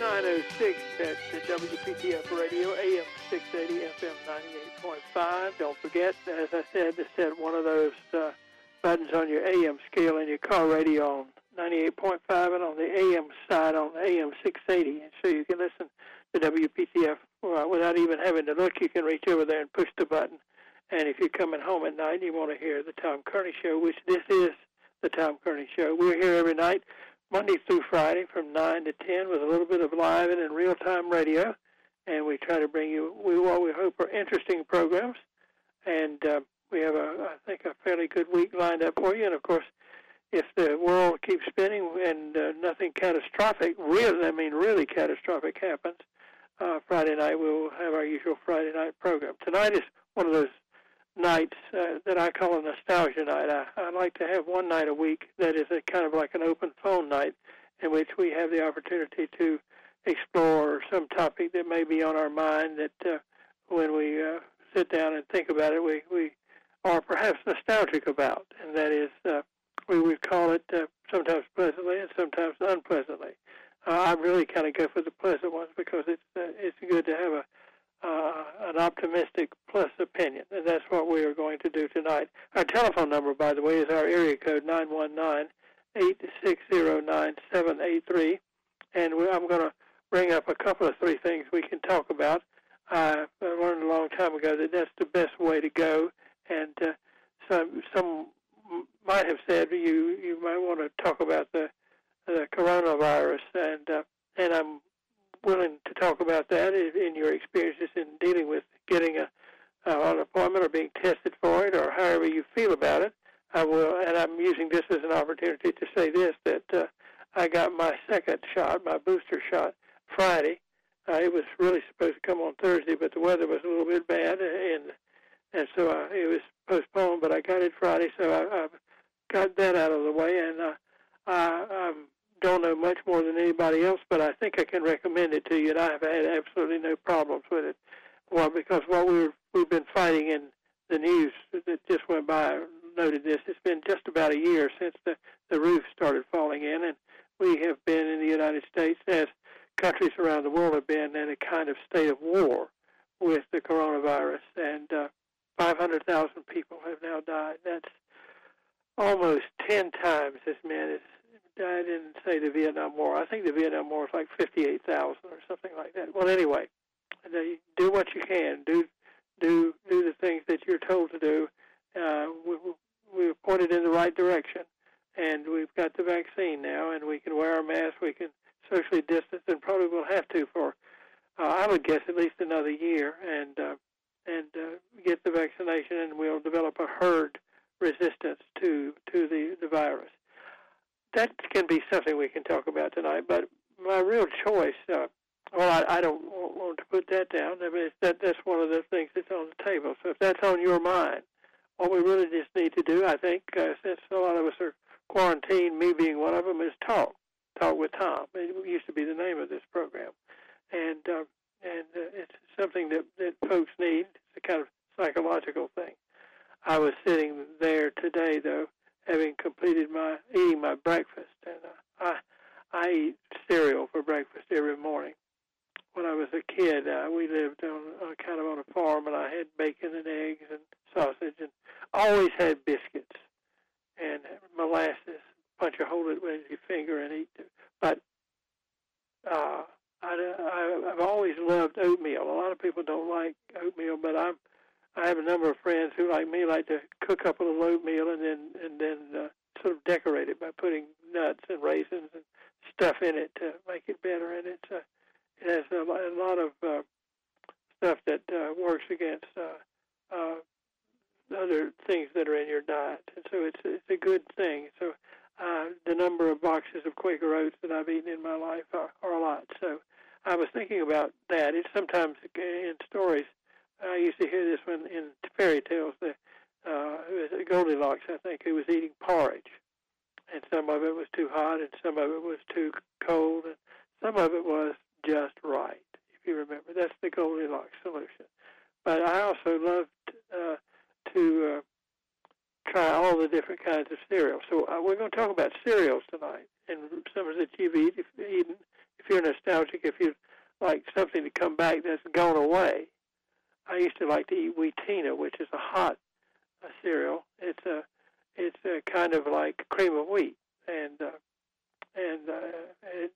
906 at the WPTF Radio, AM 680, FM 98.5. Don't forget, as I said, to set one of those uh, buttons on your AM scale in your car radio on 98.5 and on the AM side on AM 680. And so you can listen to WPTF uh, without even having to look. You can reach over there and push the button. And if you're coming home at night and you want to hear the Tom Kearney Show, which this is the Tom Kearney Show, we're here every night Monday through Friday from 9 to 10 with a little bit of live and in real time radio. And we try to bring you we what we hope are interesting programs. And uh, we have, a, I think, a fairly good week lined up for you. And of course, if the world keeps spinning and uh, nothing catastrophic, really, I mean, really catastrophic happens, uh, Friday night we'll have our usual Friday night program. Tonight is one of those nights uh, that I call a nostalgia night. I, I like to have one night a week that is a kind of like an open phone night in which we have the opportunity to explore some topic that may be on our mind that uh, when we uh, sit down and think about it, we, we are perhaps nostalgic about, and that is uh, we would call it uh, sometimes pleasantly and sometimes unpleasantly. Uh, I really kind of go for the pleasant ones because it's uh, it's good to have a uh, an optimistic plus opinion, and that's what we are going to do tonight. Our telephone number, by the way, is our area code nine one nine eight six zero nine seven eight three, and we, I'm going to bring up a couple of three things we can talk about. I learned a long time ago that that's the best way to go, and uh, some some might have said you you might want to talk about the the coronavirus, and uh, and I'm willing to talk about that in your experiences in dealing with getting a uh, an appointment or being tested for it, or however you feel about it. I will, and I'm using this as an opportunity to say this that uh, I got my second shot, my booster shot, Friday. Uh, it was really supposed to come on Thursday, but the weather was a little bit bad, and and so uh, it was postponed. But I got it Friday, so I, I got that out of the way, and uh, I, I'm don't know much more than anybody else, but I think I can recommend it to you, and I have had absolutely no problems with it. Well, because what we've we've been fighting in the news that just went by noted this. It's been just about a year since the the roof started falling in, and we have been in the United States as countries around the world have been in a kind of state of war with the coronavirus, and uh, 500,000 people have now died. That's almost 10 times as many as I didn't say the Vietnam War. I think the Vietnam War was like 58,000 or something like that. Well, anyway, do what you can. Do do do the things that you're told to do. Uh, we, we're pointed in the right direction, and we've got the vaccine now, and we can wear our mask. We can socially distance, and probably will have to for uh, I would guess at least another year, and uh, and uh, get the vaccination, and we'll develop a herd resistance to to the the virus that can be something we can talk about tonight. But my real choice, uh, well, I, I don't want to put that down. I mean, that that's one of the things that's on the table. So if that's on your mind, what we really just need to do, I think, uh, since a lot of us are quarantined, me being one of them, is talk. Talk with Tom. It used to be the name of this program, and uh, and uh, it's something that that folks need. It's a kind of psychological thing. I was sitting there today, though, having completed my eating my breakfast, and uh, I I eat cereal for breakfast every morning. When I was a kid, uh, we lived on uh, kind of on a farm, and I had bacon and eggs and sausage, and always had biscuits and molasses. Punch a hole in it with your finger and eat. But uh, I, I, I've always loved oatmeal. A lot of people don't like oatmeal, but I'm I have a number of friends who, like me, like to cook up a little oatmeal and then and then uh, sort of decorate it by putting nuts and raisins and stuff in it to make it better. And it's uh, it has a, a lot of uh, stuff that uh, works against uh, uh, other things that are in your diet, and so it's it's a good thing. So uh, the number of boxes of Quaker oats that I've eaten in my life are, are a lot. So I was thinking about that. It's sometimes in stories I used to hear this one in fairy tales. The uh, Goldilocks, I think, who was eating porridge, and some of it was too hot, and some of it was too cold, and some of it was just right. If you remember, that's the Goldilocks solution. But I also loved uh, to uh, try all the different kinds of cereals. So uh, we're going to talk about cereals tonight, and some that you've eat, if, eaten. If you're nostalgic, if you like something to come back that's gone away, I used to like to eat Wheatena, which is a hot uh, cereal. It's a it's a kind of like cream of wheat, and uh, and uh, it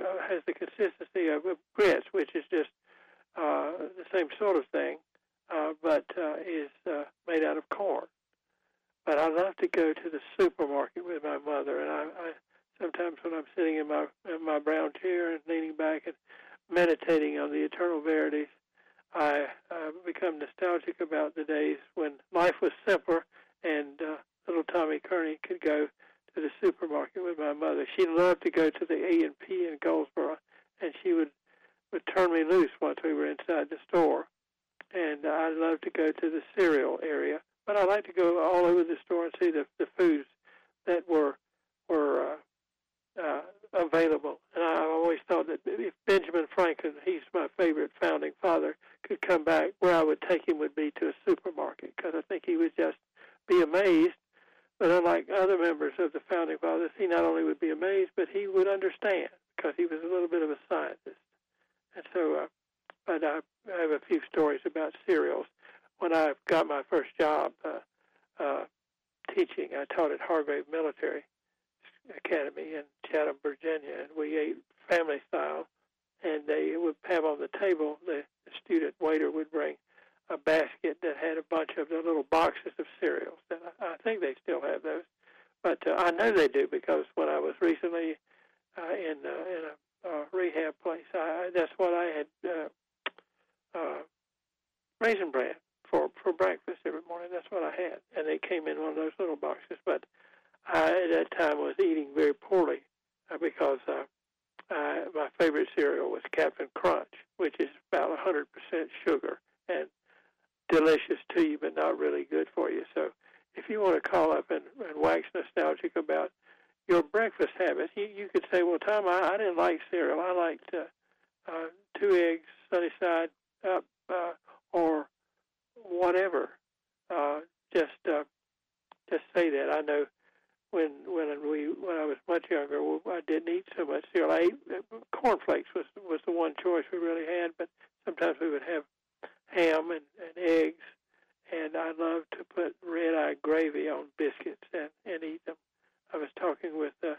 uh, has the consistency of grits, which is just uh, the same sort of thing, uh, but uh, is uh, made out of corn. But I love to go to the supermarket with my mother, and I, I sometimes when I'm sitting in my in my brown chair and leaning back and meditating on the eternal verities, I uh, become nostalgic about the days when life was simpler and uh, little Tommy Kearney could go to the supermarket with my mother. She loved to go to the A and P in Goldsboro, and she would would turn me loose once we were inside the store. And I loved to go to the cereal area, but I like to go all over the store and see the the foods that were were uh, uh, available. And I always thought that if Benjamin Franklin, he's my favorite founding father, could come back, where I would take him would be to a supermarket because I think he would just be amazed. But unlike other members of the founding fathers, he not only would be amazed, but he would understand because he was a little bit of a scientist. And so, uh, but I, have a few stories about cereals. When I got my first job uh, uh, teaching, I taught at Hargrave Military Academy in Chatham, Virginia, and we ate family style. And they would have on the table the, student waiter would bring a basket that had a bunch of the little boxes of cereals. And I, I think they still have those, but uh, I know they do because when I was recently uh, in uh, in a uh, rehab place, I, that's what I had uh, uh, raisin bran for for breakfast every morning. That's what I had, and they came in one of those little boxes. But I at that time was eating very poorly uh, because. Uh, uh, my favorite cereal was Captain Crunch, which is about 100% sugar and delicious to you, but not really good for you. So if you want to call up and, and wax nostalgic about your breakfast habits, you, you could say, well, Tom, I, I didn't like cereal. I liked uh, uh, two eggs, sunny side up, uh, or whatever. Uh, just uh, just say that. I know when when we when I was much younger, I didn't eat so much cereal. I ate uh, cornflakes was was the one choice we really had, but sometimes we would have ham and, and eggs, and I love to put red eye gravy on biscuits and, and eat them. I was talking with uh,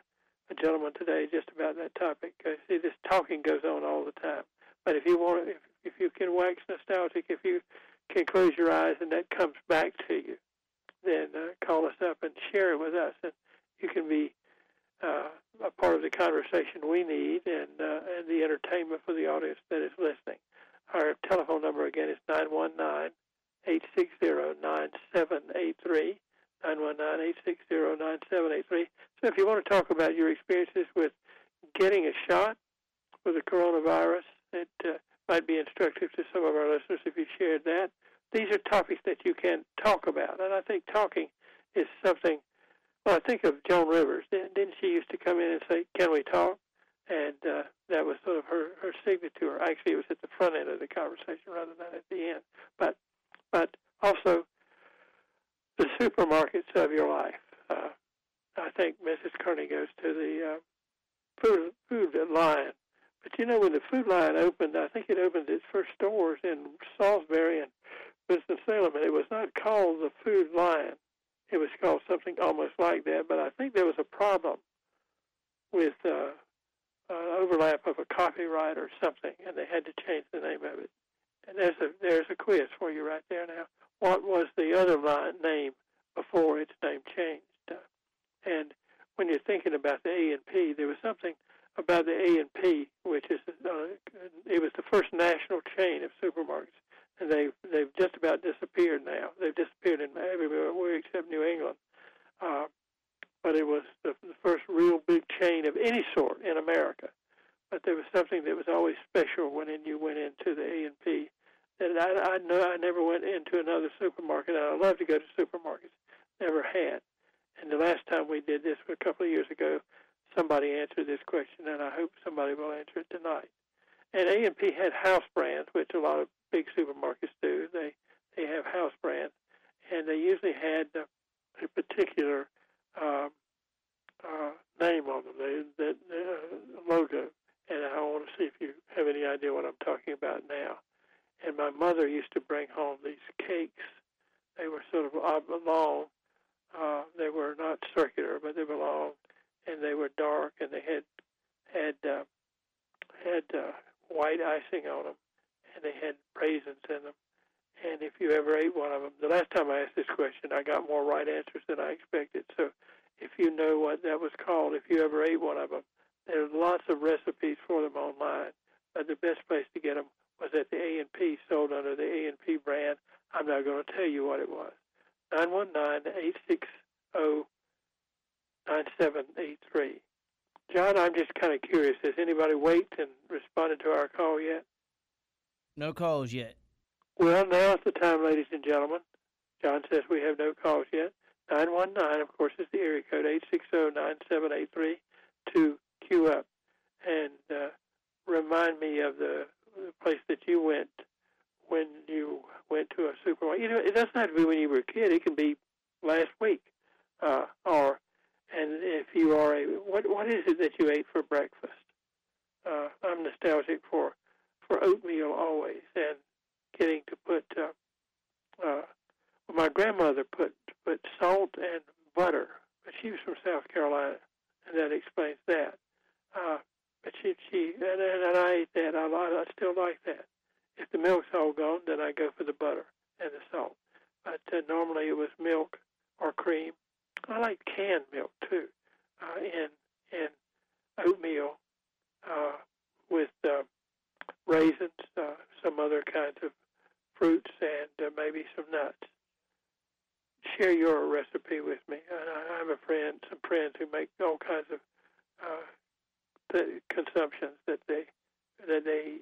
a gentleman today just about that topic. Uh, see, this talking goes on all the time, but if you want, if if you can wax nostalgic, if you can close your eyes and that comes back to you, then uh, call us up and share it with us, and you can be uh, a part of the conversation we need and uh, and the entertainment for the audience that is listening. Our telephone number again is 919 860 9783. 919 860 9783. So if you want to talk about your experiences with getting a shot with the coronavirus, it uh, might be instructive to some of our listeners if you shared that. These are topics that you can talk about, and I think talking is something. Well, I think of Joan Rivers. Didn't she used to come in and say, "Can we talk?" and uh, that was sort of her her signature. Actually, it was at the front end of the conversation rather than at the end. But but also the supermarkets of your life. Kearney goes to the uh, food Food Lion. But you know, when the Food Lion opened, I think it opened its first stores in Salisbury and Winston Salem, and it was not called the Food Lion. It was called something almost like that. But I think there was a problem with uh, uh, overlap of a copyright or something, and they had to change the name of it. And there's a there's a quiz for you right there now. What was the other line name before its name changed? Uh, and when you're thinking about the A and P, there was something about the A and P, which is uh, it was the first national chain of supermarkets, and they've they've just about disappeared now. They've disappeared in everywhere except New England. Uh, but it was the, the first real big chain of any sort in America. But there was something that was always special when you went into the A and P. And I, I know I never went into another supermarket. I love to go to supermarkets. Never had. And the last time we did this a couple of years ago, somebody answered this question, and I hope somebody will answer it tonight. And A and P had house brands, which a lot of big supermarkets do. They they have house brands, and they usually had a particular um, uh, name on them, the, the uh, logo, and I want to see if you have any idea what I'm talking about now. And my mother used to bring home these cakes. They were sort of long. Uh, they were not circular, but they were long, and they were dark, and they had had uh, had uh, white icing on them, and they had raisins in them. And if you ever ate one of them, the last time I asked this question, I got more right answers than I expected. So if you know what that was called, if you ever ate one of them, there's lots of recipes for them online. But the best place to get them was at the A&P, sold under the A&P brand. I'm not going to tell you what it was. 919-860-9783. John, I'm just kind of curious. Has anybody wait and responded to our call yet? No calls yet. Well, now's the time, ladies and gentlemen. John says we have no calls yet. 919, of course, is the area code 860-9783 to queue up and uh, remind me of the, the place that you went when you went to a supermarket. You know, it doesn't have to be when you were a kid. It can be last week, uh, or and if you are a what what is it that you ate for breakfast? Uh, I'm nostalgic for for oatmeal always, and getting to put. Uh, uh, my grandmother put put salt and butter, but she was from South Carolina, and that explains that. Uh, but she she and, and I ate that. I I still like that. The milk's all gone, then I go for the butter and the salt. But uh, normally it was milk or cream. I like canned milk too, uh, in in oatmeal uh, with uh, raisins, uh, some other kinds of fruits, and uh, maybe some nuts. Share your recipe with me. I, I have a friend, some friends who make all kinds of uh, the consumptions that they that they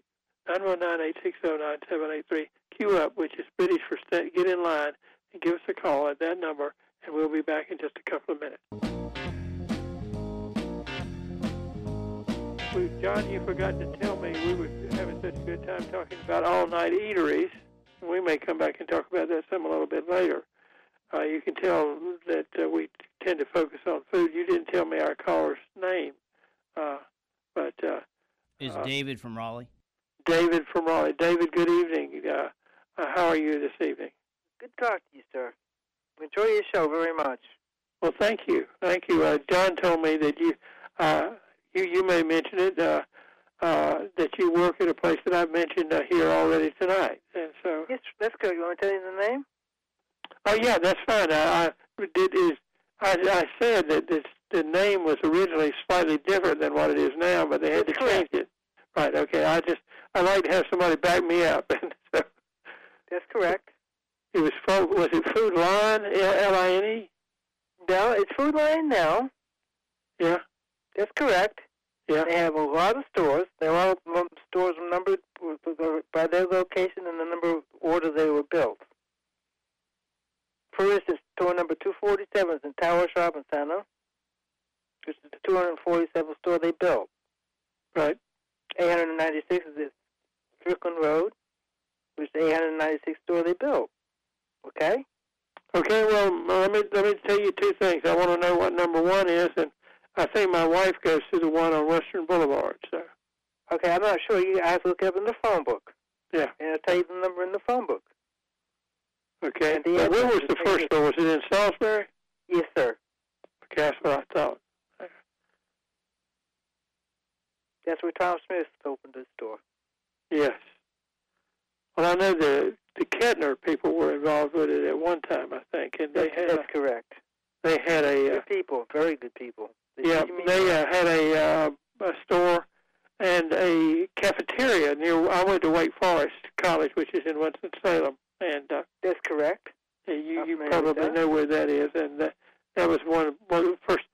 919-860-9783 queue up, which is British for stay, get in line and give us a call at that number, and we'll be back in just a couple of minutes. We, John, you forgot to tell me we were having such a good time talking about all-night eateries. We may come back and talk about that some a little bit later. Uh, you can tell that uh, we tend to focus on food. You didn't tell me our caller's name, uh, but uh, Is uh, David from Raleigh? David from Raleigh. David, good evening. Uh, uh, how are you this evening? Good talk to you, sir. Enjoy your show very much. Well, thank you, thank you. Uh, John told me that you, uh, you, you may mention it, uh, uh, that you work at a place that I've mentioned uh, here already tonight, and so. Yes, that's good. You want to tell you the name? Oh yeah, that's fine. I, I did is I, I said that this, the name was originally slightly different than what it is now, but they had That's to change it. Right. Okay. I just I like to have somebody back me up, and so That's correct. it was was it Food Line L I N E? No, it's Food Lion now. Yeah. That's correct. Yeah. They have a lot of stores. They're all stores numbered by their location and the number of order they were built. For instance, store number 247 is in Tower Shopping Center, which is the 247th store they built. Right. 896 is Strickland Road, which is the 896th store they built. Okay? Okay. Well, let me let me tell you two things. I want to know what number one is, and I think my wife goes to the one on Western Boulevard. So Okay, I'm not sure. You I have to look up in the phone book. Yeah. And I'll tell you the number in the phone book. okay. And the where was the first store? Was it in Salisbury? Yes, sir. Okay, that's what I thought. That's where Tom Smith opened the store. Yes. Well, I know the the Ketner people were involved with it at one time, I think, and they That's, had a, that's correct. they had a uh, Good people, very good people. yeah they uh, had a uh, a store and a cafeteria near. I went to Wake Forest College, which is in Winston Salem, and uh, That's correct. you you I'm familiar with probably know where that is, and that that was one one of the first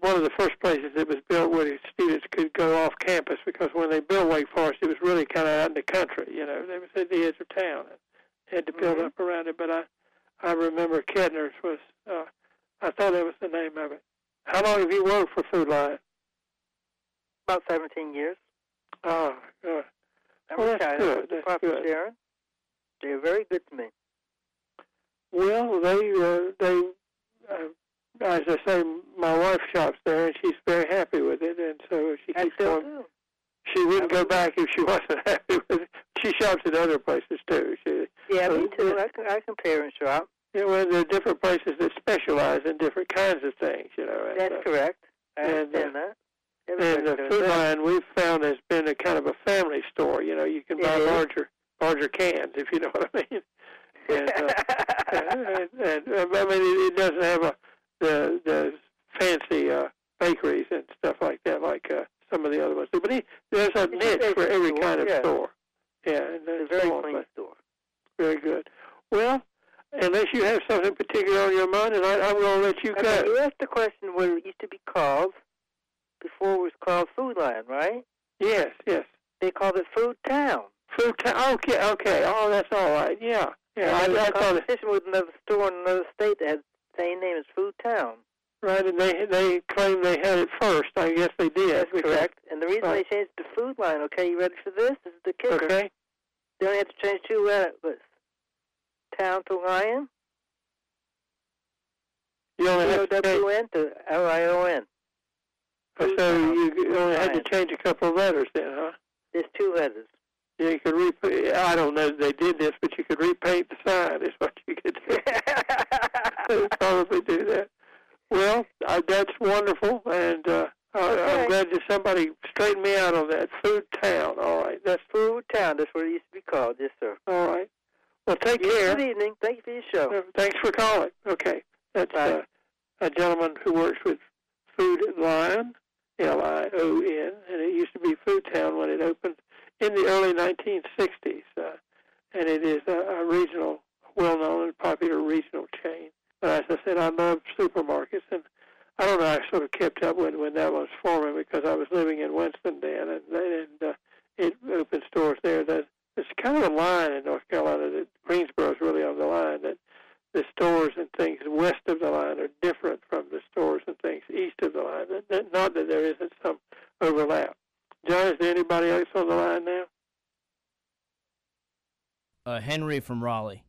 one of the first places that was built where the students could go off campus because when they built Wake Forest, it was really kind of out in the country. You know, they was at the edge of town and had to build Mhm. up around it. But I I remember Ketner's was uh, I thought that was the name of it. How long have you worked for Food Lion? About 17 years. Oh, good. I'm Well, that's good. That's profit good. sharing. They're very good to me. Well, they uh, they uh, as I say, my wife shops there, and she's very happy with it, and so she keeps going do. she wouldn't go back if she wasn't happy with it. She shops at other places too. She, Yeah, me Uh, too. I, I compare and shop. know, well, there are different places that specialize in different kinds of things. You know, and, That's uh, correct. I and, uh, understand that. And the food that. line we've found has been a kind of a family store. You know, you can buy is. larger larger cans if you know what I mean. And, uh, and, and, and I mean, it, it doesn't have a the the fancy uh, bakeries and stuff like that, like uh, some of the other ones. But he, there's a It's a niche for every store, kind of yeah. store. Yeah, and it's a very so clean store. very good. Well, unless you have something particular on your mind, and I, I'm going to let you Okay, go. you asked the question what it used to be called before it was called Food Lion, right? Yes, yes. They called it Food Town. Food town. Okay, okay. Oh, that's all right. Yeah, yeah. I, and there I was thought it, competition with another store in another state that had same name as Food Town. right, and they they claimed they had it first. I guess they did. That's because- correct. And the reason Right. they changed to Food Lion, okay, you ready for this? This is the kicker. Okay. They only have to change two uh, letters. Town to Lion, You only had to change, to L-I-O-N. oh, so you you only had to change a couple of letters then, huh? There's two letters. Yeah, you could repaint. I don't know if they did this, but you could repaint the sign. Is what you could do. They'd probably do that. Well, uh, that's wonderful, and uh, I, Okay. I'm glad that somebody straightened me out on that. Food Town. All right, that's Food Town, that's what it used to be called. Yes, sir. all right. Well, take Yes, care. Good evening. Thank you for your show. Uh, Thanks for calling. Okay. That's Bye. uh, a gentleman who works with Food Lion, L-I-O-N, and it used to be Food Town when it opened in the early 1960s. Uh, and it is a, a regional, well-known and popular regional chain. But as I said, I love supermarkets, and I don't know, I sort of kept up when, when that was forming because I was living in Winston then, and, and uh, it opened stores there. That It's kind of a line in North Carolina that Greensboro is really on the line that the stores and things west of the line are different from the stores and things east of the line. That- that- Not that there isn't some overlap. John, is there anybody else on the line now? Uh, Henry from Raleigh.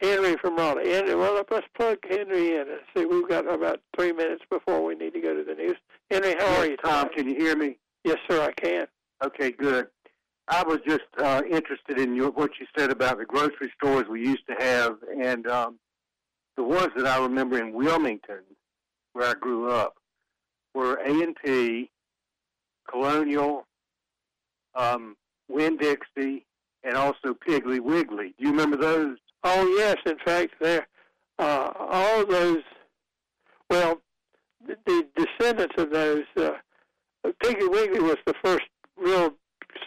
Henry from Raleigh. Henry, well, let's plug Henry in. and See, we've got about three minutes before we need to go to the news. Henry, how are you? Tom, tonight? can you hear me? Yes, sir, I can. Okay, good. I was just uh, interested in your, what you said about the grocery stores we used to have, and um, the ones that I remember in Wilmington, where I grew up, were A and P, Colonial, um, Winn Dixie, and also Piggly Wiggly. Do you remember those? Oh yes, in fact, there, uh, all those. Well, the, the descendants of those. Uh, Piggly Wiggly was the first real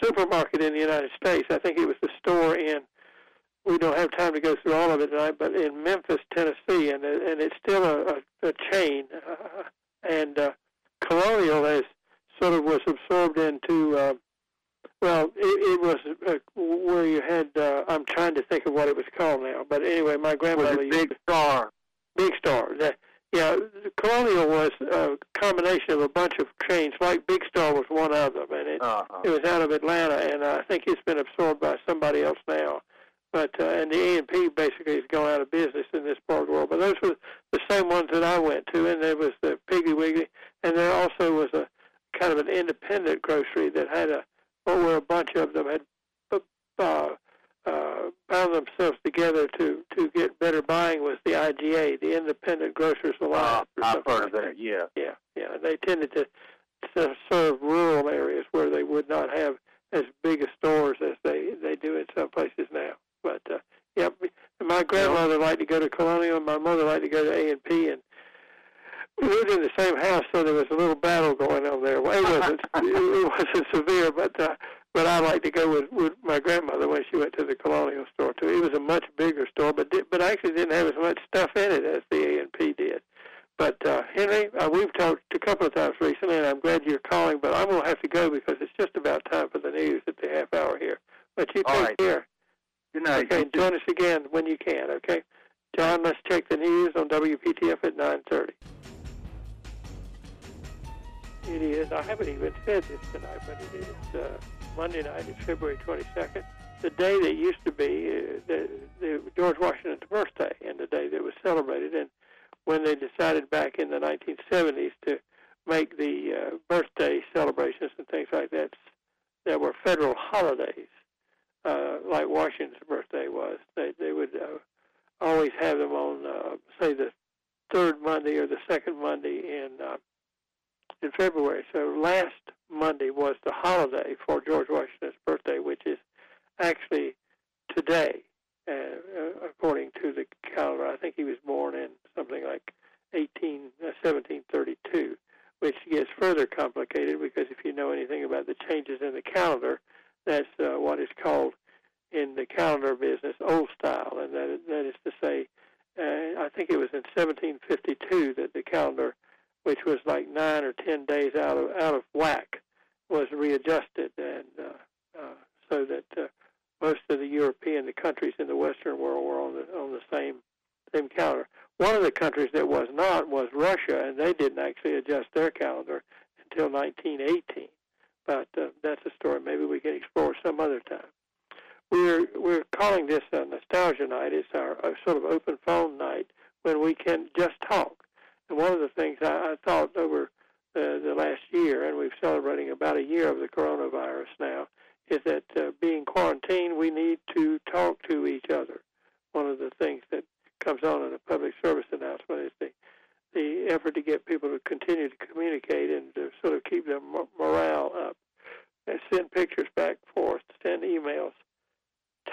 supermarket in the United States. I think it was the store in. We don't have time to go through all of it tonight, but in Memphis, Tennessee, and and it's still a, a, a chain. Uh, and uh, Colonial has sort of was absorbed into. Uh, well, it, it was uh, where you had. Uh, I'm trying to think of what it was called now, but anyway, my Was grandmother it used Big Star? Big Star. That, yeah, Colonial was a combination of a bunch of chains. Like Big Star was one of them, and it Uh-huh. it was out of Atlanta, and I think it's been absorbed by somebody else now. But uh, and the A and P basically has gone out of business in this part of the world. But those were the same ones that I went to, and there was the Piggly Wiggly, and there also was a kind of an independent grocery that had a where a bunch of them had uh, uh, bound themselves together to to get better buying was the IGA, the Independent Grocers Uh, Alliance. or I've heard of that, yeah. yeah, yeah. They tended to, to serve rural areas where they would not have as big a stores as they they do in some places now. But uh, yeah, my grandmother liked to go to Colonial, and my mother liked to go to A and P, we lived in the same house, so there was a little battle going on there. Well, it wasn't it wasn't severe, but uh, but I liked to go with with my grandmother when she went to the Colonial store too. It was a much bigger store, but di- but actually didn't have as much stuff in it as the A and P did. But uh, Henry, uh, we've talked a couple of times recently, and I'm glad you're calling. But I'm going to have to go because it's just about time for the news at the half hour here. But you All take right. care. Good night. Okay, join us again when you can. Okay, John, let's check the news on WPTF at 9:30. It is. I haven't even said this tonight, but it is uh, Monday night. It's February 22nd, the day that used to be uh, the, the George Washington's birthday, and the day that was celebrated. And when they decided back in the 1970s to make the uh, birthday celebrations and things like that there were federal holidays, uh, like Washington's birthday was. They they would uh, always have them on, uh, say, the third Monday or the second Monday in uh, in February. So last Monday was the holiday for George Washington's birthday, which is actually today, uh, according to the calendar. I think he was born in something like 18, uh, 1732, which gets further complicated because if you know anything about the changes in the calendar, that's uh, what is called in the calendar business old style, and that that is to say, uh, I think it was in 1752 that the calendar, which was like nine or ten days out of out of whack, was readjusted, and uh, uh, so that uh, most of the European the countries in the Western world were on the on the same same calendar. One of the countries that was not was Russia, and they didn't actually adjust their calendar until 1918. But uh, that's a story maybe we can explore some other time. We're we're calling this a nostalgia night. It's our a sort of open phone night when we can just talk. One of the things I, I thought over the, the last year, and we're celebrating about a year of the coronavirus now, is that uh, being quarantined, we need to talk to each other. One of the things that comes on in a public service announcement is the the effort to get people to continue to communicate and to sort of keep their morale up. And send pictures back and forth, send emails,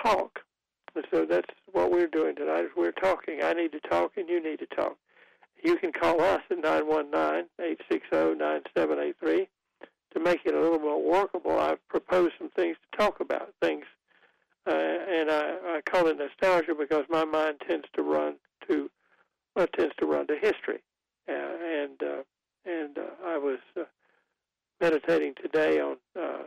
talk. And so that's what we're doing tonight is we're talking. I need to talk and you need to talk. You can call us at 919-860-9783 to make it a little more workable. I've proposed some things to talk about, things, uh, and I, I call it nostalgia because my mind tends to run to, well, tends to run to history. Uh, and uh, and uh, I was uh, meditating today on uh,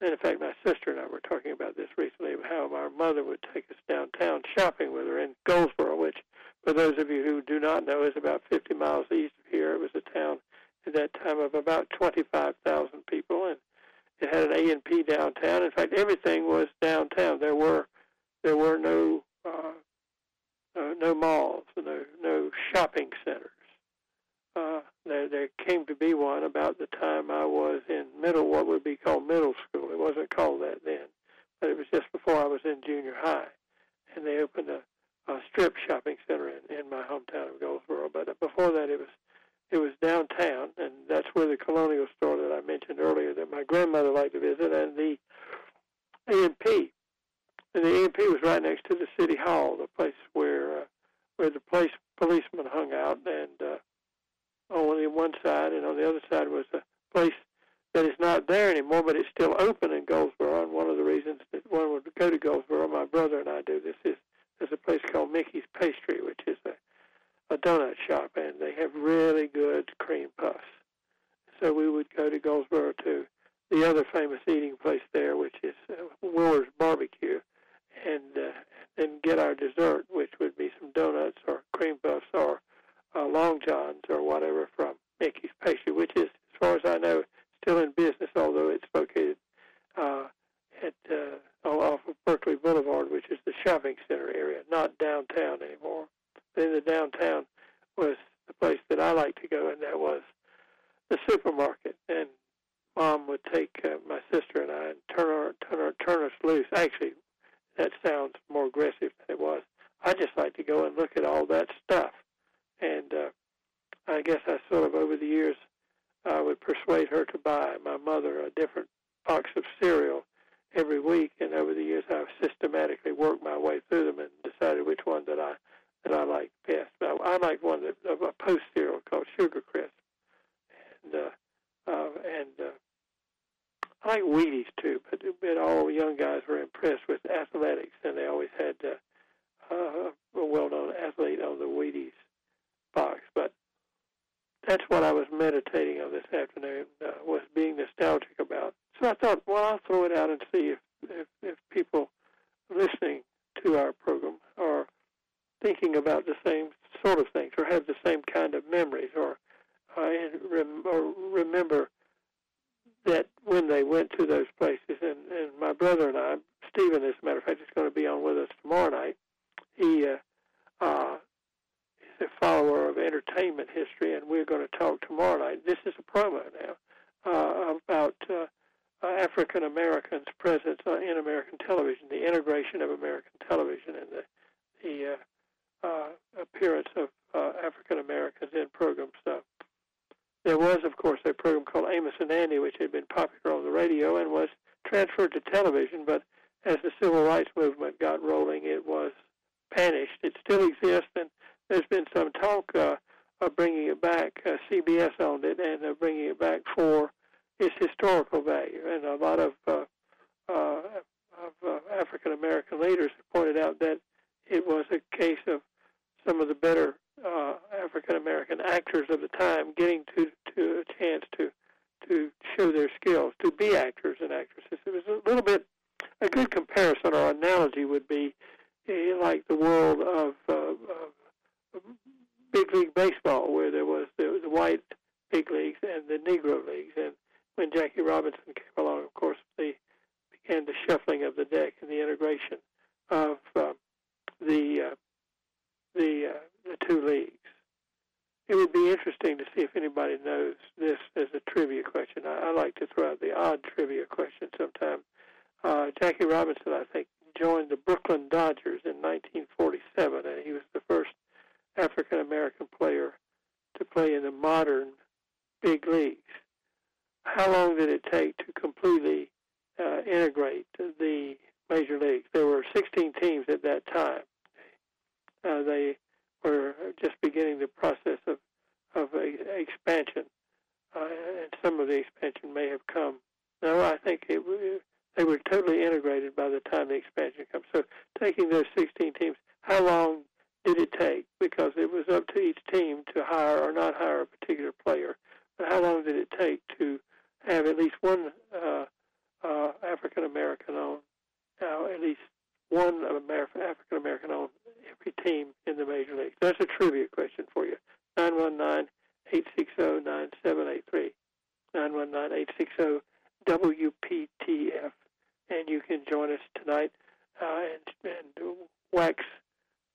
and in fact, my sister and I were talking about this recently, how our mother would take us downtown shopping with her in Goldsboro, which, for those of you who do not know, is about 50 miles east of here. It was a town at that time of about 25,000 people, and it had an A and P downtown. In fact, everything was downtown. There were there were no uh, uh, no malls, no no shopping centers. Uh, there, there came to be one about the time I was in middle, what would be called middle school. It wasn't called that then, but it was just before I was in junior high, and they opened a, a strip shopping center in, in my hometown of Goldsboro. But before that, it was it was downtown, and that's where the colonial store that I mentioned earlier that my grandmother liked to visit, and the A&P. And the A&P was right next to the city hall, the place where uh, where the place policemen hung out, and uh, on the one side, and on the other side was a place that is not there anymore, but it's still open in Goldsboro. And one of the reasons that one would go to Goldsboro, my brother and I do this, is a called Mickey's Pastry, which is a, a donut shop, and they have really good cream puffs. So we would go to Goldsboro to the other famous eating place there, which is uh, Wilber's Barbecue, and uh, then get our dessert, which would be some donuts or cream puffs or uh, Long John's or whatever from Mickey's Pastry, which is, as far as I know, still in business, although it's located uh, at uh, off of Berkeley Boulevard, which is the shopping center area, not downtown anymore. Then the downtown was the place that I like to go, and that was the supermarket. And Mom would take uh, my sister and I and turn her, turn her, turn us loose. Actually, that sounds more aggressive than it was. I just like to go and look at all that stuff and uh, I guess I sort of over the years I would persuade her to buy my mother a different box of cereal every week, and over the years I've systematically worked my way through them and decided which one that I that I liked best. Now, I like one that of a post cereal called Sugar Crisp, and uh, uh, and uh, I like Wheaties too. But, but all young guys were impressed with athletics, and they always had uh, uh, a well-known athlete on the Wheaties box. But that's what I was meditating on this afternoon, uh, was being nostalgic about. So I thought, well, I'll throw it out and see if, if, if people listening to our program are thinking about the same sort of things or have the same kind of memories or, uh, rem- or remember that when they went to those places. And, and my brother and I, Stephen, as a matter of fact, is going to be on with us tomorrow night. He uh, uh, a follower of entertainment history, and we're going to talk tomorrow night. This is a promo now uh, about uh, uh, African Americans' presence uh, in American television, the integration of American television, and the the uh, uh, appearance of uh, African Americans in programs. Uh, there was, of course, a program called Amos and Andy, which had been popular on the radio and was transferred to television. But as the civil rights movement got rolling, it was vanished. It still exists, and there's been some talk uh, of bringing it back. Uh, CBS owned it, and uh, bringing it back for its historical value. And a lot of uh, uh, of uh, African American leaders pointed out that it was a case of some of the better uh, African American actors of the time getting to to a chance to to show their skills, to be actors and actresses. It was a little bit a good comparison or analogy would be uh, like the world of, uh, of big league baseball, where there was the, the white big leagues and the Negro leagues, and when Jackie Robinson came along, of course, they began the shuffling of the deck and the integration of uh, the uh, the uh, the two leagues. It would be interesting to see if anybody knows this as a trivia question. I, I like to throw out the odd trivia question sometime. Uh, Jackie Robinson, I think, joined the Brooklyn Dodgers in 1947, and he was the first African American player to play in the modern big leagues. How long did it take to completely uh, integrate the major leagues? There were 16 teams at that time. Uh, they were just beginning the process of of a, expansion, uh, and some of the expansion may have come. No, I think it, they were totally integrated by the time the expansion comes. So, taking those 16 teams, how long did it take? Because it was up to each team to hire or not hire a particular player. But how long did it take to have at least one uh, uh, African American on, uh, at least one African American on every team in the major leagues? That's a trivia question for you. 919 860 9783. 919 860 WPTF. And you can join us tonight uh, and, and wax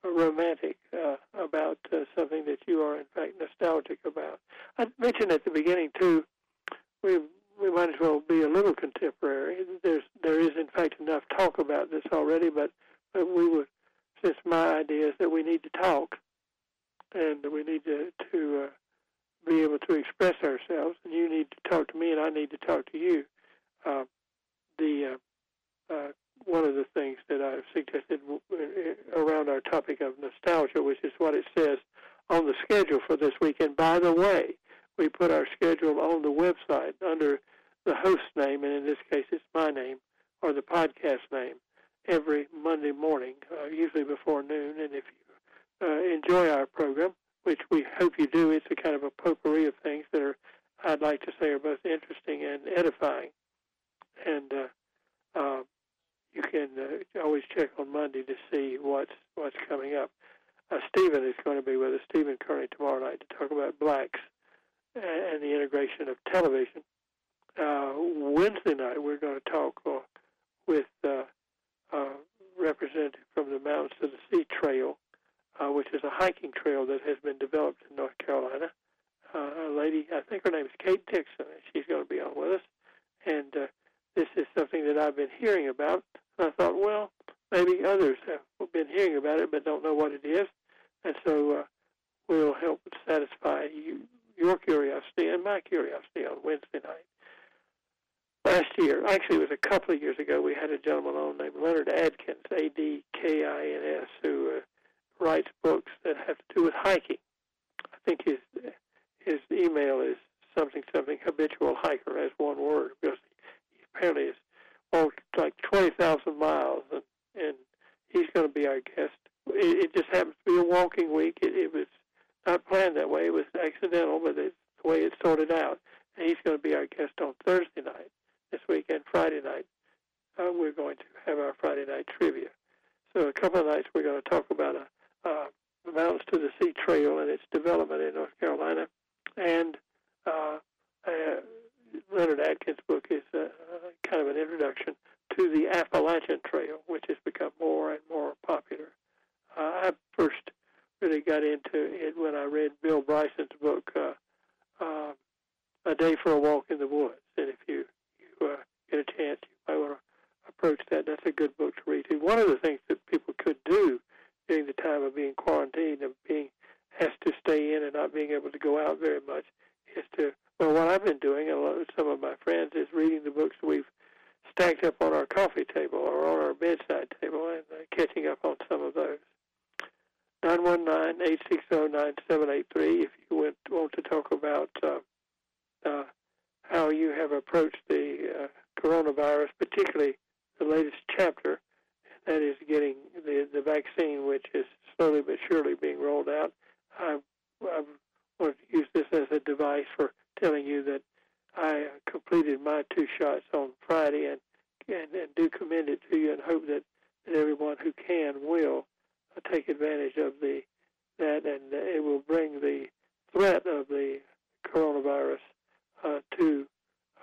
romantic uh, about uh, something that you are, in fact, nostalgic about. I mentioned at the beginning, too, we we might as well be a little contemporary. There's there is in fact enough talk about this already, but but we would since my idea is that we need to talk and we need to to uh, be able to express ourselves, and you need to talk to me, and I need to talk to you. Uh, the uh, uh, one of the things that I've suggested around our topic of nostalgia, which is what it says on the schedule for this week. And by the way, we put our schedule on the website under the host name, and in this case, it's my name or the podcast name, every Monday morning, uh, usually before noon. And if you uh, enjoy our program, which we hope you do, it's a kind of a potpourri of things that are, I'd like to say, are both interesting and edifying. And uh, uh, you can uh, always check on Monday to see what's what's coming up. Uh, Stephen is going to be with us, Stephen Kearney, tomorrow night to talk about blacks and the integration of television. Uh, Wednesday night, we're going to talk uh, with uh, a representative from the Mountains to the Sea Trail, uh, which is a hiking trail that has been developed in North Carolina. Uh, a lady, I think her name is Kate Dixon, and she's going to be on with us. And uh, this is something that I've been hearing about. And I thought, well, maybe others have been hearing about it but don't know what it is. And so uh, we'll help satisfy you, your curiosity and my curiosity on Wednesday night. Last year, actually, it was a couple of years ago, we had a gentleman on named Leonard Adkins, A D K I N S, who uh, writes books that have to do with hiking. I think his his email is something something habitual hiker as one word because he apparently 20,000 miles, and, and he's going to be our guest. It, it just happens to be a walking week. It, it was not planned that way. It was accidental, but it's the way it sorted out. And he's going to be our guest on Thursday. Coronavirus, particularly the latest chapter, that is getting the, the vaccine, which is slowly but surely being rolled out. I, I want to use this as a device for telling you that I completed my two shots on Friday and, and, and do commend it to you and hope that, that everyone who can will uh, take advantage of the that and it will bring the threat of the coronavirus uh, to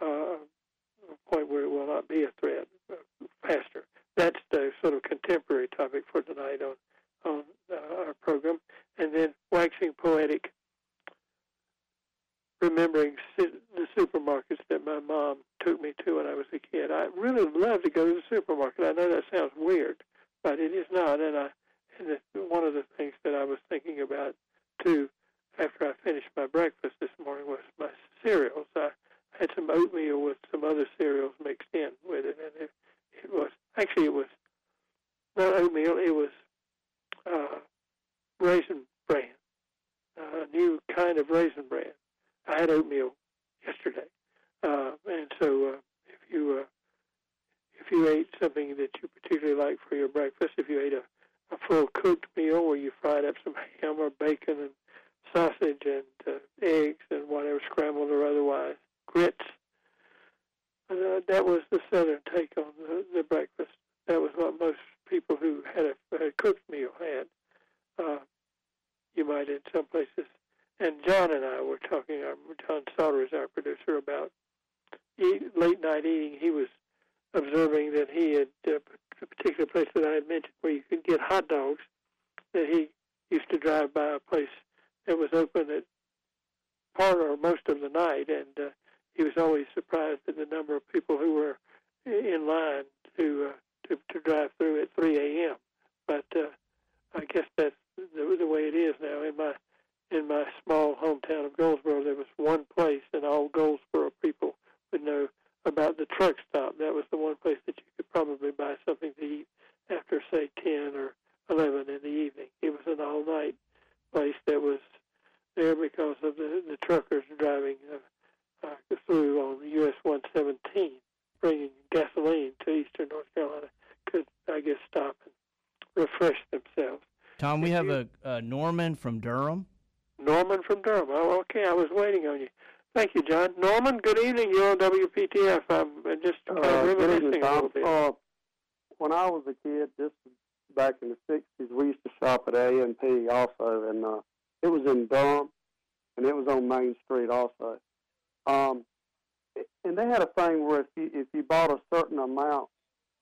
uh, a point where it will not be a threat uh, faster. That's the sort of contemporary topic for tonight on on uh, our program, and then waxing poetic remembering the supermarkets that my mom took me to when I was a kid. I really love to go to the supermarket. I know that sounds weird, but it is not. And I, and the, one of the things that I was thinking about too, after I finished my breakfast this morning, was my cereals. I had some oatmeal with some other cereals mixed in with it, and it, it was actually it was not oatmeal. It was uh, raisin bran, uh, a new kind of raisin bran I had oatmeal yesterday, uh, and so uh, if you uh, if you ate something that you particularly like for your breakfast, if you ate a, a full cooked meal where you fried up some ham or bacon and sausage and uh, eggs and whatever scrambled or otherwise, grits. Uh, that was the southern take on the, the breakfast. That was what most people who had a, a cooked meal had. Uh, you might in some places and John and I were talking. Um, John Sauter is our producer about eat, late night eating. He was observing that he had uh, a particular place that I had mentioned where you could get hot dogs. That he used to drive by a place that was open at part or most of the night, and uh, he was always surprised at the number of people who were in line to uh, to, to drive through at 3 a.m. But uh, I guess that's the, the way it is now. In my in my small hometown of Goldsboro, there was one place, and all Goldsboro people would know about the truck stop. That was the one place that you could probably buy something to eat after, say, 10 or 11 in the evening. It was an all-night place that was there because of the, the truckers driving uh, uh, through on US 117, bringing gasoline to eastern North Carolina, could, I guess, stop and refresh themselves. Tom, we have a, a Norman from Durham Norman from Durham. Oh, okay. I was waiting on you. Thank you, John. Norman, good evening. You're on WPTF. I'm just uh, uh, reminiscing a little bit. Uh, when I was a kid, this was back in the 60s, we used to shop at A&P also, and uh, it was in Durham, and it was on Main Street also. Um, and they had a thing where if you if you bought a certain amount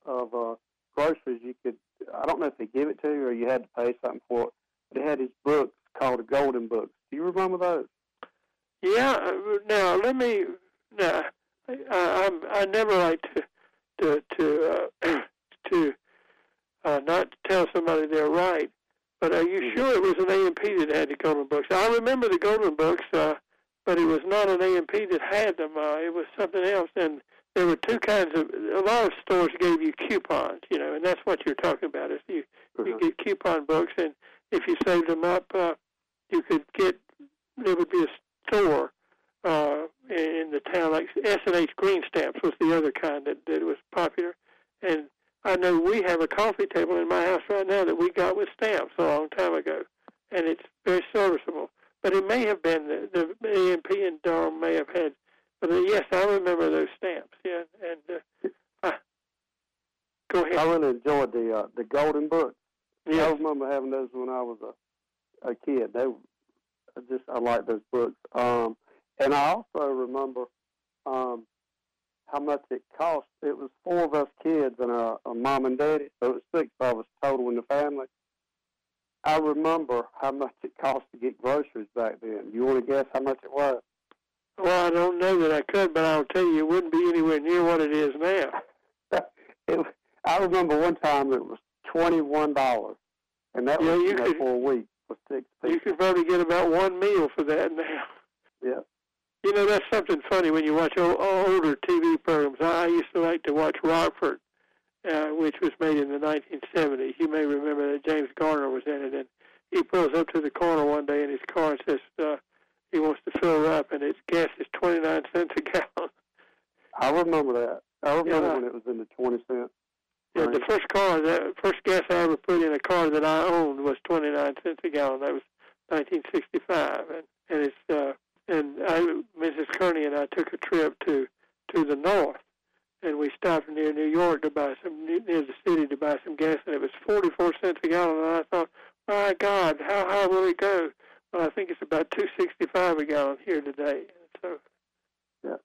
of uh, groceries, you could I don't know if they give it to you or you had to pay something for it. But it had these books called the Golden Books. Do you remember those? Yeah. Uh, now let me. Now, I, I, I never like to to to uh, to uh, not tell somebody they're right. But are you mm-hmm. sure it was an A&P that had the Golden Books? I remember the Golden Books, uh, but it was not an A&P that had them. Uh, it was something else, and there were two kinds of. A lot of stores gave you coupons, you know, and that's what you're talking about. Is you mm-hmm. you get coupon books, and if you saved them up, uh, you could get there would be a store uh, in the town like S and H Green Stamps was the other kind that, that was popular, and I know we have a coffee table in my house right now that we got with stamps a long time ago, and it's very serviceable. But it may have been the, the A&P in Durham may have had, but uh, yes, I remember those stamps. Yeah, and uh, uh, go ahead. I really enjoyed the uh, the Golden Book. Yes. I remember having those when I was a a kid. They I just I like those books. Um, and I also remember um, how much it cost. It was four of us kids and a, a mom and daddy, so it was six of us total in the family. I remember how much it cost to get groceries back then. Do you want to guess how much it was? Well, I don't know that I could, but I'll tell you, it wouldn't be anywhere near what it is now. it, I remember one time it was twenty one dollars, and that Yeah, was you know, could- for a week for six You could probably get about one meal for that now. Yeah. You know, that's something funny when you watch older TV programs. I used to like to watch Rockford, uh, which was made in the 1970s. You may remember that James Garner was in it, and he pulls up to the corner one day in his car and says uh, he wants to fill her up, and its gas is 29 cents a gallon. I remember that. I remember Yeah. when it was in the twenty cent. Yeah, the first car, the first gas I ever put in a car that I owned was 29 cents a gallon. That was 1965, and and it's uh, and I, Mrs. Kearney and I took a trip to to the north, and we stopped near New York to buy some near the city to buy some gas, and it was 44 cents a gallon. And I thought, my God, how high will it go? Well, I think it's about 265 a gallon here today. So. Yeah.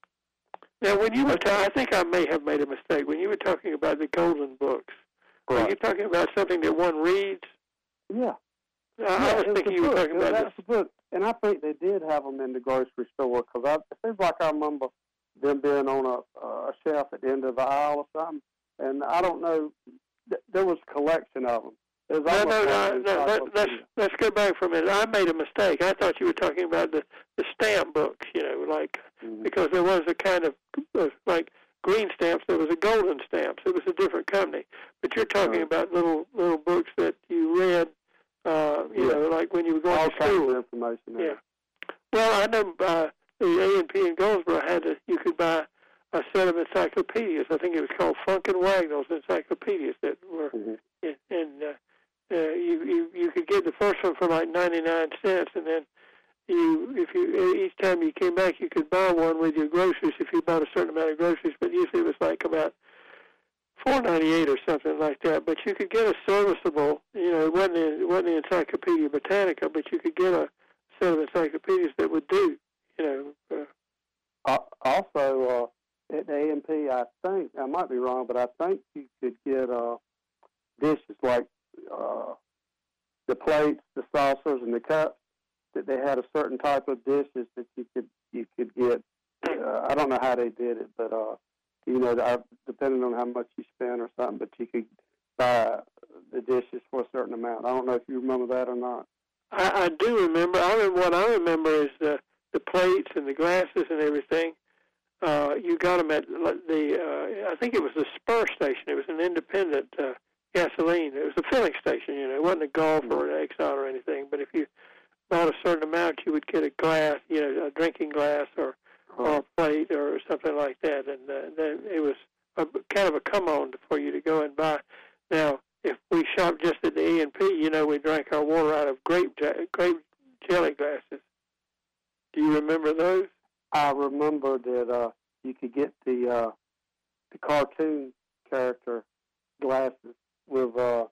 Now, when you were, ta- I think I may have made a mistake. When you were talking about the golden books, are you talking about something that one reads? Yeah. I, yeah, I was thinking you were talking about that's a book, and I think they did have them in the grocery store because I it seems like I remember them being on a, a shelf at the end of the aisle or something. And I don't know, th- there was a collection of them. No, no, no, no. Let, let's let's go back for a minute. I made a mistake. I thought you were talking about the the stamp books. You know, like Mhm. because there was a kind of uh, like green stamps. There was a golden stamps. It was a different company. But you're talking Right. about little little books that you read. Uh, you Yeah. know, like when you were going all to kinds school. of information. in Yeah. Well, I know uh, the A and P in Goldsboro had to, you could buy a set of encyclopedias. I think it was called Funk and Wagnall's encyclopedias that were, Mhm. in, and uh, uh, you, you you could get the first one for like ninety nine cents, and then you if you each time you came back you could buy one with your groceries if you bought a certain amount of groceries. But usually it was like about four ninety eight or something like that. But you could get a serviceable, you know, it wasn't it wasn't the Encyclopedia Britannica, but you could get a set of encyclopedias that would do, you know. Uh, Al- Also, uh, at the A&P, I think I might be wrong, but I think you could get uh, dishes like uh, the plates, the saucers, and the cups. That they had a certain type of dishes that you could you could get. Uh, I don't know how they did it, but uh, you know, I, depending on how much you spent or something, but you could buy the dishes for a certain amount. I don't know if you remember that or not. I, I do remember. I remember what I remember is the the plates and the glasses and everything. Uh, you got them at the. Uh, I think it was the Spur station. It was an independent uh, gasoline. It was a filling station. You know, it wasn't a Gulf or an Exxon or anything. But if you bought a certain amount, you would get a glass. You know, a drinking glass or or a plate or something like that. And uh, then it was a, kind of a come on for you to go and buy. Now, if we shopped just at the E and P, you know, we drank our water out of grape grape jelly glasses. Do you remember those? I remember that uh, you could get the uh, the cartoon character glasses with uh,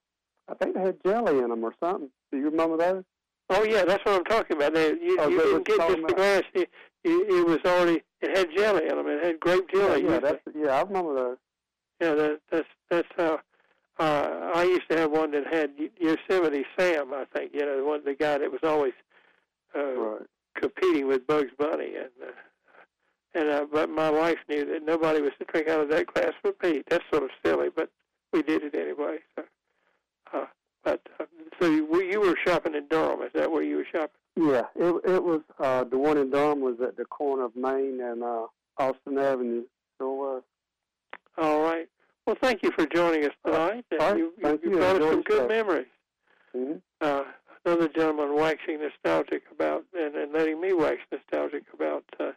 I think they had jelly in them or something. Do you remember those? Oh yeah, that's what I'm talking about. They, you Oh, you didn't get just the glass. You, it was already it had jelly in them. It had grape jelly. yeah, yeah, that's yeah, I remember those. Yeah, that, that's that's how. Uh, I used to have one that had Yosemite Sam. I think you know the one the guy that was always uh, Right. competing with Bugs Bunny, and uh, and uh, but my wife knew that nobody was to drink out of that glass for me. That's sort of silly, but we did it anyway. So, uh, but uh, so you, you were shopping in Durham. Is that where you were shopping? Yeah, it it was uh, the one in Durham was at the corner of Main and uh, Austin Avenue. So was. All right. Well, thank you for joining us tonight. Right, you, thank you you. brought us some good show. memories. hmm uh, another gentleman waxing nostalgic about and, and letting me wax nostalgic about. Uh,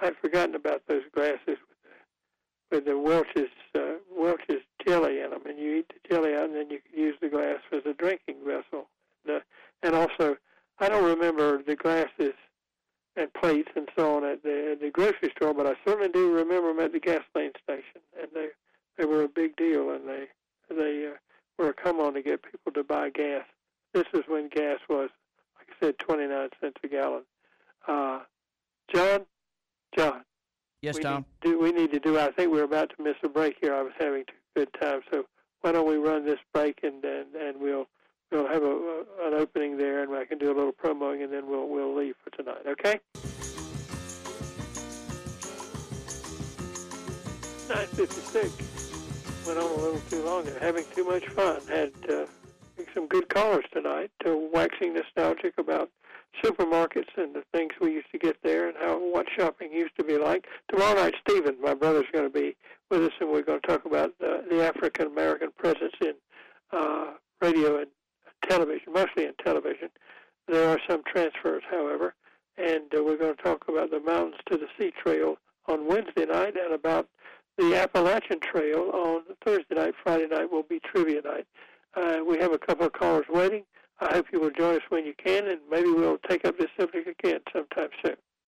I'd forgotten about those glasses with the, with the Welch's uh, Welch's jelly in them, and you eat the jelly out, and then you use the glass as a drinking vessel. And, uh, and also, I don't remember the glasses and plates and so on at the, at the grocery store, but I certainly do remember them at the gasoline station, and they they were a big deal, and they they uh, were a come on to get people to buy gas. This is when gas was, like I said, 29 cents a gallon. Uh, John, John, Yes, we Tom. Need, do we need to do? I think we're about to miss a break here. I was having too good time. So why don't we run this break and and, and we'll we'll have a, a, an opening there, and I can do a little promoing, and then we'll we'll leave for tonight. Okay. 956 went on a little too long there. Having too much fun. Had uh, some good callers tonight. Uh, waxing nostalgic about supermarkets and the things we used to get there and how what shopping used to be like. Tomorrow night, Stephen, my brother's going to be with us, and we're going to talk about uh, the African American presence in uh, radio and television, mostly in television. There are some transfers, however, and uh, we're going to talk about the Mountains to the Sea Trail on Wednesday night and about the Appalachian Trail on Thursday night. Friday night will be trivia night. Uh, we have a couple of callers waiting. I hope you will join us when you can, and maybe we'll take up this subject again sometime soon.